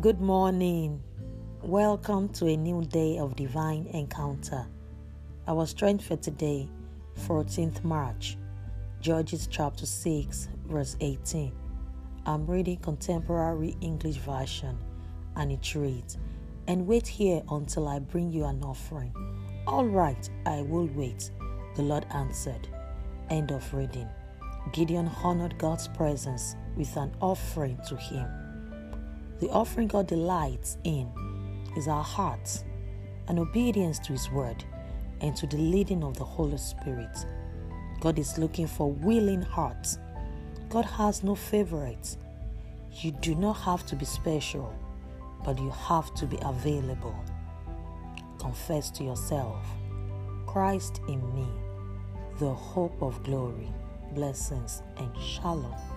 Good morning. Welcome to a new day of divine encounter. Our strength for today, 14th March, Judges chapter 6, verse 18. I'm reading Contemporary English Version, and it reads, And wait here until I bring you an offering. All right, I will wait, the Lord answered. End of reading. Gideon honored God's presence with an offering to him. The offering God delights in is our hearts, and obedience to His word, and to the leading of the Holy Spirit. God is looking for willing hearts. God has no favorites. You do not have to be special, but you have to be available. Confess to yourself Christ in me, the hope of glory, blessings, and shalom.